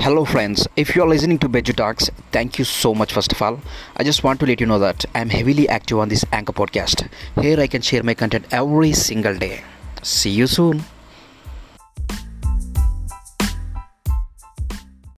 Hello, friends. If you are listening to Beju Talks, thank you so much. First of all, I just want to let you know that I'm heavily active on this Anchor podcast. Here, I can share my content every single day. See you soon.